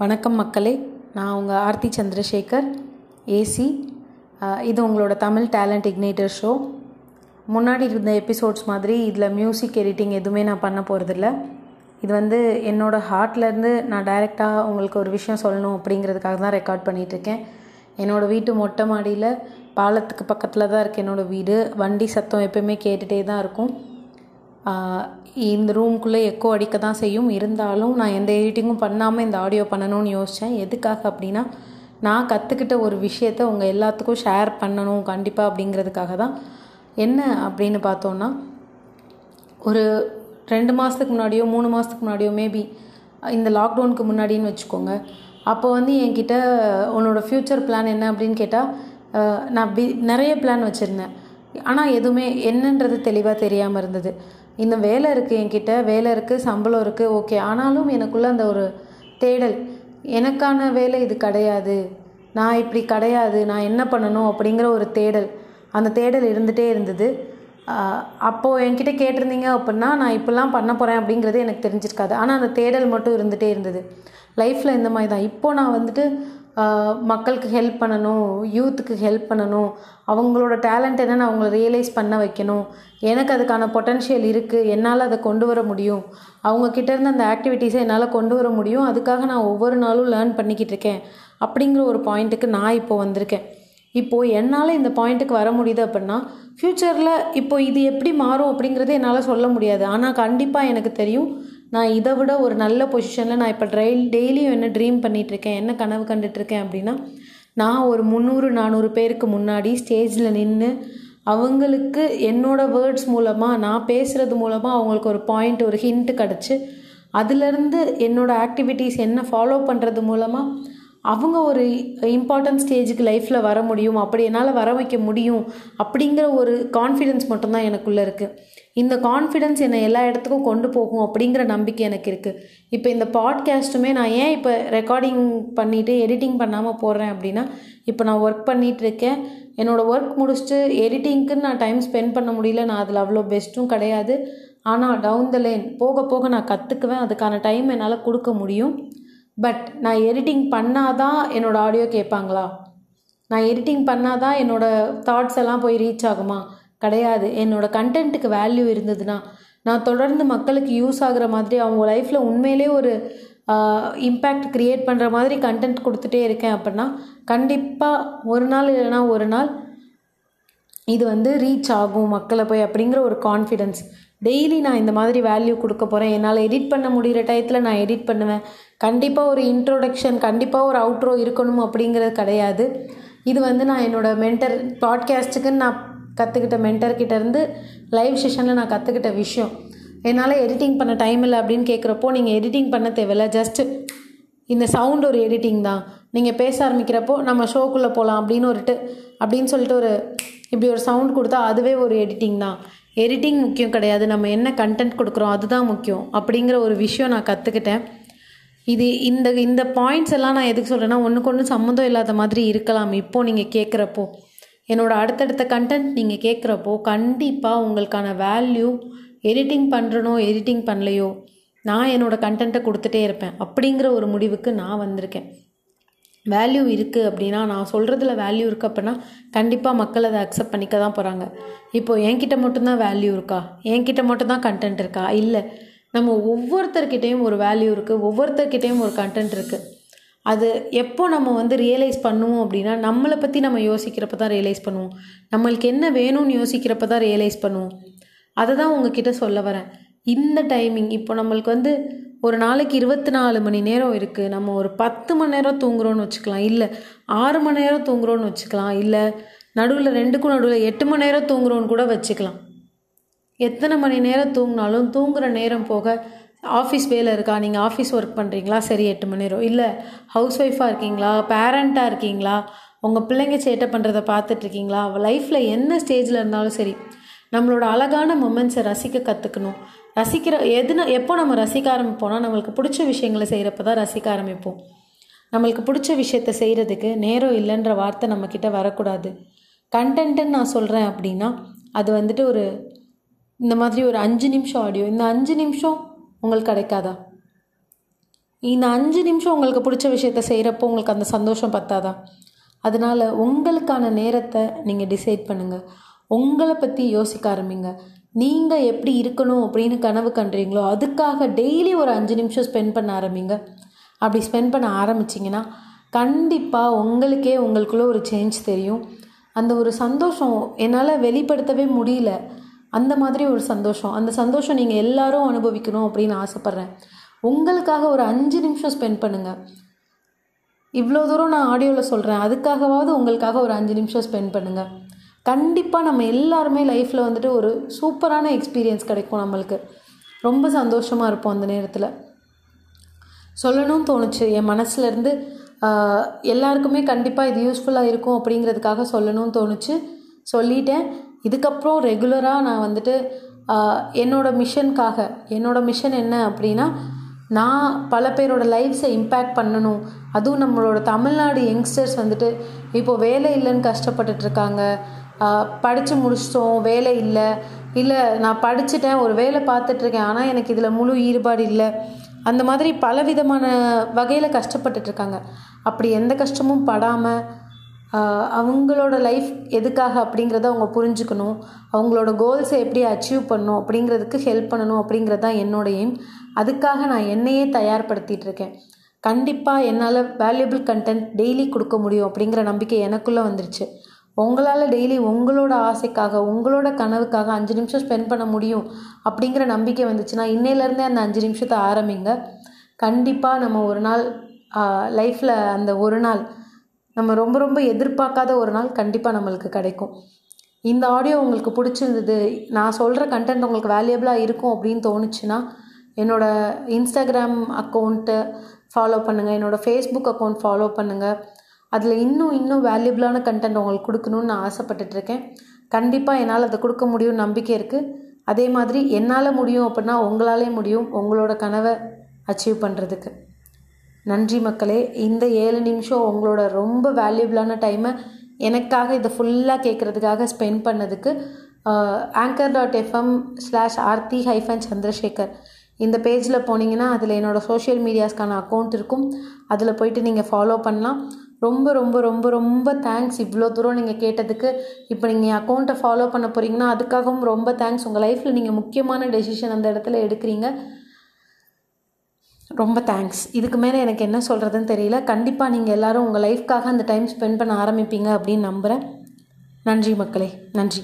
வணக்கம் மக்களே. நான் உங்கள் ஆர்த்தி சந்திரசேகர் ஏசி இது உங்களோட தமிழ் டேலண்ட் இக்னேட்டர் ஷோ முன்னாடி இருந்த எபிசோட்ஸ் மாதிரி இதில் மியூசிக் எடிட்டிங் எதுவுமே நான் பண்ண போகிறதில்ல இது வந்து என்னோடய ஹார்ட்லேருந்து நான் டைரெக்டாக உங்களுக்கு ஒரு விஷயம் சொல்லணும் அப்படிங்கிறதுக்காக தான் ரெக்கார்ட் பண்ணிகிட்ருக்கேன் என்னோடய வீட்டு மொட்டை மாடியில் பாலத்துக்கு பக்கத்தில் தான் இருக்குது என்னோடய வீடு. வண்டி சத்தம் எப்பயுமே கேட்டுகிட்டே தான் இருக்கும். இந்த ரூம்குள்ளே எக்கோ அடிக்க தான் செய்யும். இருந்தாலும் நான் எந்த எடிட்டிங்கும் பண்ணாமல் இந்த ஆடியோ பண்ணணும்னு யோசித்தேன் எதுக்காக அப்படின்னா நான் கற்றுக்கிட்ட ஒரு விஷயத்த உங்கள் எல்லாத்துக்கும் ஷேர் பண்ணணும் கண்டிப்பாக அப்படிங்கிறதுக்காக தான். என்ன அப்படின்னு பார்த்தோன்னா ஒரு ரெண்டு மாதத்துக்கு முன்னாடியோ மூணு மாதத்துக்கு முன்னாடியோ மேபி இந்த லாக்டவுனுக்கு முன்னாடின்னு வச்சுக்கோங்க. அப்போ வந்து என்கிட்ட உன்னோட ஃப்யூச்சர் பிளான் என்ன அப்படின்னு கேட்டால் நான் பி நிறைய பிளான் வச்சுருந்தேன். ஆனால் எதுவுமே என்னன்றது தெளிவாக தெரியாமல் இருந்தது. இந்த வேலை இருக்குது என்கிட்ட வேலை இருக்குது சம்பளம் இருக்குது ஓகே ஆனாலும் எனக்குள்ளே அந்த ஒரு தேடல் எனக்கான வேலை இது கிடையாது நான் இப்படி கிடையாது நான் என்ன பண்ணணும் அப்படிங்கிற ஒரு தேடல். அந்த தேடல் இருந்துகிட்டே இருந்தது. அப்போது என்கிட்ட கேட்டிருந்தீங்க அப்படின்னா நான் இப்படிலாம் பண்ண போகிறேன் அப்படிங்கிறது எனக்கு தெரிஞ்சிருக்காது. ஆனால் அந்த தேடல் மட்டும் இருந்துகிட்டே இருந்தது. லைஃப்பில் இந்த மாதிரி தான். இப்போது நான் வந்துட்டு மக்களுக்கு ஹெல்ப் பண்ணணும் யூத்துக்கு ஹெல்ப் பண்ணணும் அவங்களோட டேலண்ட் என்னென்னு அவங்கள ரியலைஸ் பண்ண வைக்கணும் எனக்கு அதுக்கான பொட்டன்ஷியல் இருக்குது என்னால் அதை கொண்டு வர முடியும் அவங்கக்கிட்ட இருந்து அந்த ஆக்டிவிட்டீஸை என்னால் கொண்டு வர முடியும் அதுக்காக நான் ஒவ்வொரு நாளும் லேர்ன் பண்ணிக்கிட்டு இருக்கேன் அப்படிங்கிற ஒரு பாயிண்ட்டுக்கு நான் இப்போது வந்திருக்கேன். இப்போது என்னால் இந்த பாயிண்ட்டுக்கு வர முடியுது அப்படின்னா ஃப்யூச்சரில் இப்போ இது எப்படி மாறும் அப்படிங்கிறது என்னால் சொல்ல முடியாது. ஆனால் கண்டிப்பாக எனக்கு தெரியும் நான் இதை விட ஒரு நல்ல பொசிஷனில் நான் இப்போ ட்ரெயில் டெய்லியும் என்ன ட்ரீம் பண்ணிகிட்ருக்கேன் என்ன கனவு கண்டுட்ருக்கேன் அப்படின்னா நான் ஒரு முந்நூறு நானூறு பேருக்கு முன்னாடி ஸ்டேஜில் நின்று அவங்களுக்கு என்னோடய வேர்ட்ஸ் மூலமாக நான் பேசுகிறது மூலமாக அவங்களுக்கு ஒரு பாயிண்ட் ஒரு ஹிண்ட்டு கிடச்சி அதுலேருந்து என்னோடய ஆக்டிவிட்டீஸ் என்ன ஃபாலோ பண்ணுறது மூலமாக அவங்க ஒரு இம்பார்ட்டன்ட் ஸ்டேஜுக்கு லைஃப்பில் வர முடியும் அப்படி என்னால் வர வைக்க முடியும் அப்படிங்கிற ஒரு கான்ஃபிடென்ஸ் மட்டும்தான் எனக்குள்ளே இருக்குது இந்த கான்ஃபிடென்ஸ் என்னை எல்லா இடத்துக்கும் கொண்டு போகும் அப்படிங்கிற நம்பிக்கை எனக்கு இருக்குது இப்போ இந்த பாட்காஸ்ட்டுமே நான் ஏன் இப்போ ரெக்கார்டிங் பண்ணிவிட்டு எடிட்டிங் பண்ணாமல் போடுறேன் அப்படின்னா இப்போ நான் ஒர்க் பண்ணிகிட்டு இருக்கேன். என்னோடய ஒர்க் முடிச்சுட்டு எடிட்டிங்க்குன்னு நான் டைம் ஸ்பெண்ட் பண்ண முடியல. நான் அதில் அவ்வளோ பெஸ்ட்டும் கிடையாது. ஆனால் டவுன் த லைன் போக போக நான் கற்றுக்குவேன் அதுக்கான டைம் என்னால் கொடுக்க முடியும். பட் நான் எடிட்டிங் பண்ணாதான் என்னோடய ஆடியோ கேட்பாங்களா? நான் எடிட்டிங் பண்ணாதான் என்னோடய தாட்ஸ் எல்லாம் போய் ரீச் ஆகுமா? கிடையாது. என்னோடய கண்டென்ட்டுக்கு வேல்யூ இருந்ததுன்னா நான் தொடர்ந்து மக்களுக்கு யூஸ் ஆகுற மாதிரி அவங்க லைஃப்பில் உண்மையிலே ஒரு இம்பேக்ட் க்ரியேட் பண்ணுற மாதிரி கண்டென்ட் கொடுத்துட்டே இருக்கேன் அப்படின்னா கண்டிப்பாக ஒரு நாள் இல்லைனா ஒரு நாள் இது வந்து ரீச் ஆகும் மக்களை போய் அப்படிங்கிற ஒரு கான்ஃபிடென்ஸ் டெய்லி நான் இந்த மாதிரி வேல்யூ கொடுக்க போகிறேன் என்னால் எடிட் பண்ண முடிகிற டயத்தில் நான் எடிட் பண்ணுவேன். கண்டிப்பாக ஒரு இன்ட்ரோடக்ஷன் கண்டிப்பாக ஒரு அவுட்ரோ இருக்கணும் அப்படிங்கிறது கிடையாது. இது வந்து நான் என்னோடய மென்டர் பாட்காஸ்ட்டுக்குன்னு நான் கற்றுக்கிட்ட மென்டர்கிட்டேருந்து லைவ் செஷனில் நான் கற்றுக்கிட்ட விஷயம். என்னால் எடிட்டிங் பண்ண டைம் இல்லை அப்படின்னு கேட்குறப்போ நீங்கள் எடிட்டிங் பண்ண தேவையில்ல. ஜஸ்ட்டு இந்த சவுண்ட் ஒரு எடிட்டிங் தான். நீங்கள் பேச ஆரம்பிக்கிறப்போ நம்ம ஷோக்குள்ளே போகலாம் அப்படின்னு ஒருட்டு அப்படின்னு சொல்லிட்டு ஒரு இப்படி ஒரு சவுண்ட் கொடுத்தா அதுவே ஒரு எடிட்டிங் தான். எடிட்டிங் முக்கியம் கிடையாது. நம்ம என்ன கண்டென்ட் கொடுக்குறோம் அதுதான் முக்கியம். அப்படிங்கிற ஒரு விஷயம் நான் கற்றுக்கிட்டேன் இது இந்த இந்த பாயிண்ட்ஸ் எல்லாம் நான் எதுக்கு சொல்கிறேன்னா ஒன்றுக்கு ஒன்று சம்மந்தம் இல்லாத மாதிரி இருக்கலாம். இப்போது நீங்கள் கேட்குறப்போ என்னோடய அடுத்தடுத்த கண்டென்ட் நீங்கள் கேட்குறப்போ கண்டிப்பாக உங்களுக்கான வேல்யூ எடிட்டிங் பண்ணுறனோ எடிட்டிங் பண்ணலையோ நான் என்னோடய கண்டென்ட்டை கொடுத்துட்டே இருப்பேன். அப்படிங்கிற ஒரு முடிவுக்கு நான் வந்திருக்கேன். வேல்யூ இருக்குது அப்படின்னா நான் சொல்கிறதுல வேல்யூ இருக்குது அப்படின்னா கண்டிப்பாக மக்கள் அதை அக்செப்ட் பண்ணிக்க தான் போகிறாங்க இப்போது என்கிட்ட மட்டும்தான் வேல்யூ இருக்கா? என்கிட்ட மட்டும்தான் கண்டென்ட் இருக்கா? இல்லை. நம்ம ஒவ்வொருத்தர்கிட்டையும் ஒரு வேல்யூ இருக்குது ஒவ்வொருத்தர்கிட்டையும் ஒரு கண்டென்ட் இருக்குது அது எப்போ நம்ம வந்து ரியலைஸ் பண்ணுவோம் அப்படின்னா நம்மளை பற்றி நம்ம யோசிக்கிறப்ப தான் ரியலைஸ் பண்ணுவோம். நம்மளுக்கு என்ன வேணும்னு யோசிக்கிறப்ப தான் ரியலைஸ் பண்ணுவோம். அதை தான் உங்ககிட்ட சொல்ல வரேன். இந்த டைமிங் இப்போ நம்மளுக்கு வந்து ஒரு நாளைக்கு இருபத்தி நாலு மணி நேரம் இருக்குது நம்ம ஒரு பத்து மணி நேரம் தூங்குறோன்னு வச்சுக்கலாம். இல்லை ஆறு மணி நேரம் தூங்குறோன்னு வச்சுக்கலாம். இல்லை நடுவில் ரெண்டுக்கும் நடுவில் எட்டு மணி நேரம் தூங்குறோன்னு கூட வச்சுக்கலாம். எத்தனை மணி நேரம் தூங்கினாலும் தூங்குகிற நேரம் போக ஆஃபீஸ் வேலை இருக்கா? நீங்கள் ஆஃபீஸ் ஒர்க் பண்ணுறீங்களா சரி எட்டு மணி நேரம். இல்லை ஹவுஸ் ஒய்ஃபாக இருக்கீங்களா? பேரண்ட்டாக இருக்கீங்களா? உங்கள் பிள்ளைங்க சேட்டை பண்ணுறதை பார்த்துட்ருக்கீங்களா லைஃப்பில் என்ன ஸ்டேஜில் இருந்தாலும் சரி நம்மளோட அழகான மொமெண்ட்ஸை ரசிக்க கற்றுக்கணும் ரசிக்கிற எதுனா எப்போ நம்ம ரசிக்க ஆரம்பிப்போம்னா நம்மளுக்கு பிடிச்ச விஷயங்களை செய்கிறப்ப தான் ரசிக்க ஆரம்பிப்போம். நம்மளுக்கு பிடிச்ச விஷயத்த செய்கிறதுக்கு நேரம் இல்லைன்ற வார்த்தை நம்மக்கிட்ட வரக்கூடாது. கண்டென்ட்டுன்னு நான் சொல்கிறேன் அப்படின்னா அது வந்துட்டு ஒரு இந்த மாதிரி ஒரு அஞ்சு நிமிஷம் ஆடியோ இந்த அஞ்சு நிமிஷம் உங்களுக்கு கிடைக்காதா? இந்த அஞ்சு நிமிஷம் உங்களுக்கு பிடிச்ச விஷயத்த செய்கிறப்போ உங்களுக்கு அந்த சந்தோஷம் பத்தாதா? அதனால் உங்களுக்கான நேரத்தை நீங்கள் டிசைட் பண்ணுங்கள் உங்களை பற்றி யோசிக்க ஆரம்பிங்க. நீங்கள் எப்படி இருக்கணும் அப்படின்னு கனவு கண்டுறீங்களோ அதுக்காக டெய்லி ஒரு அஞ்சு நிமிஷம் ஸ்பெண்ட் பண்ண ஆரம்பிங்க. அப்படி ஸ்பெண்ட் பண்ண ஆரம்பிச்சிங்கன்னா கண்டிப்பாக உங்களுக்கே உங்களுக்குள்ளே ஒரு சேஞ்ச் தெரியும். அந்த ஒரு சந்தோஷம் என்னால் வெளிப்படுத்தவே முடியல. அந்த மாதிரி ஒரு சந்தோஷம். அந்த சந்தோஷம் நீங்கள் எல்லாரும் அனுபவிக்கணும் அப்படின்னு ஆசைப்பட்றேன். உங்களுக்காக ஒரு அஞ்சு நிமிஷம் ஸ்பெண்ட் பண்ணுங்கள் இவ்வளோ தூரம் நான் ஆடியோவில் சொல்கிறேன் அதுக்காகவாவது உங்களுக்காக ஒரு அஞ்சு நிமிஷம் ஸ்பெண்ட் பண்ணுங்கள் கண்டிப்பாக நம்ம எல்லாருமே லைஃப்பில் வந்துட்டு ஒரு சூப்பரான எக்ஸ்பீரியன்ஸ் கிடைக்கும் நம்மளுக்கு. ரொம்ப சந்தோஷமாக இருப்போம் அந்த நேரத்தில். சொல்லணும்னு தோணுச்சு. என் மனசுலேருந்து எல்லாருக்குமே கண்டிப்பாக இது யூஸ்ஃபுல்லாக இருக்கும் அப்படிங்கிறதுக்காக சொல்லணும்னு தோணுச்சு. சொல்லிட்டேன். இதுக்கப்புறம் ரெகுலராக நான் வந்துட்டு என்னோடய மிஷனுக்காக என்னோடய மிஷன் என்ன அப்படின்னா நான் பல பேரோட லைஃப்ஸை இம்பேக்ட் பண்ணணும். அதுவும் நம்மளோட தமிழ்நாடு யங்ஸ்டர்ஸ் வந்துட்டு இப்போது வேலை இல்லைன்னு கஷ்டப்பட்டுட்ருக்காங்க படித்து முடிச்சிட்டோம் வேலை இல்லை. இல்லை நான் படிச்சுட்டேன் ஒரு வேலை பார்த்துட்ருக்கேன் ஆனால் எனக்கு இதில் முழு ஈடுபாடு இல்லை. அந்த மாதிரி பல விதமான வகையில் கஷ்டப்பட்டுட்ருக்காங்க. அப்படி எந்த கஷ்டமும் படாமல் அவங்களோட லைஃப் எதுக்காக அப்படிங்கிறத அவங்க புரிஞ்சுக்கணும். அவங்களோட கோல்ஸை எப்படி அச்சீவ் பண்ணணும் அப்படிங்கிறதுக்கு ஹெல்ப் பண்ணணும் அப்படிங்கிறது தான் என்னோட எய்ம் அதுக்காக நான் என்னையே தயார்படுத்திகிட்டு இருக்கேன் கண்டிப்பாக என்னால் வேல்யூபிள் கண்டென்ட் டெய்லி கொடுக்க முடியும் அப்படிங்கிற நம்பிக்கை எனக்குள்ளே வந்துருச்சு. உங்களால் டெய்லி உங்களோட ஆசைக்காக உங்களோட கனவுக்காக அஞ்சு நிமிஷம் ஸ்பெண்ட் பண்ண முடியும் அப்படிங்கிற நம்பிக்கை வந்துச்சுன்னா இன்னையிலேருந்தே அந்த அஞ்சு நிமிஷத்தை ஆரம்பிங்க. கண்டிப்பாக நம்ம ஒரு நாள் லைஃப்பில் அந்த ஒரு நாள் நம்ம ரொம்ப ரொம்ப எதிர்பார்க்காத ஒரு நாள் கண்டிப்பாக நம்மளுக்கு கிடைக்கும். இந்த ஆடியோ உங்களுக்கு பிடிச்சிருந்தது நான் சொல்கிற கண்டென்ட் உங்களுக்கு வேல்யூபிளாக இருக்கும் அப்படின்னு தோணுச்சுன்னா என்னோடய இன்ஸ்டாகிராம் அக்கௌண்ட்டு ஃபாலோ பண்ணுங்கள் என்னோடய ஃபேஸ்புக் அக்கௌண்ட் ஃபாலோ பண்ணுங்கள் அதில் இன்னும் இன்னும் வேல்யூபிளான கண்டென்ட் உங்களுக்கு கொடுக்கணுன்னு நான் ஆசைப்பட்டுட்ருக்கேன் கண்டிப்பாக என்னால் அதை கொடுக்க முடியும்னு நம்பிக்கை இருக்குது அதே மாதிரி என்னால் முடியும் அப்படின்னா உங்களாலே முடியும் உங்களோட கனவை அச்சீவ் பண்ணுறதுக்கு நன்றி மக்களே. இந்த ஏழு நிமிஷம் உங்களோட ரொம்ப வேல்யூபிளான டைமை எனக்காக இதை ஃபுல்லாக கேட்குறதுக்காக ஸ்பெண்ட் பண்ணதுக்கு Anchor dot FM slash Aarthi hyphen Chandrasekar இந்த பேஜில் போனீங்கன்னா அதில் என்னோடய சோஷியல் மீடியாஸ்க்கான அக்கௌண்ட் இருக்கும். அதில் போயிட்டு நீங்கள் ஃபாலோ பண்ணலாம். ரொம்ப ரொம்ப ரொம்ப ரொம்ப தேங்க்ஸ் இவ்வளோ தூரம் நீங்கள் கேட்டதுக்கு இப்போ நீங்கள் அக்கௌண்ட்டை ஃபாலோ பண்ண போகிறீங்கன்னா அதுக்காகவும் ரொம்ப தேங்க்ஸ் உங்கள் லைஃப்பில் நீங்கள் முக்கியமான டெசிஷன் அந்த இடத்துல எடுக்கிறீங்க. ரொம்ப தேங்க்ஸ் இதுக்கு மேலே எனக்கு என்ன சொல்கிறதுன்னு தெரியல. கண்டிப்பாக நீங்கள் எல்லோரும் உங்கள் லைஃப்காக அந்த டைம் ஸ்பெண்ட் பண்ண ஆரம்பிப்பீங்க அப்படின்னு நம்புகிறேன் நன்றி மக்களே. நன்றி.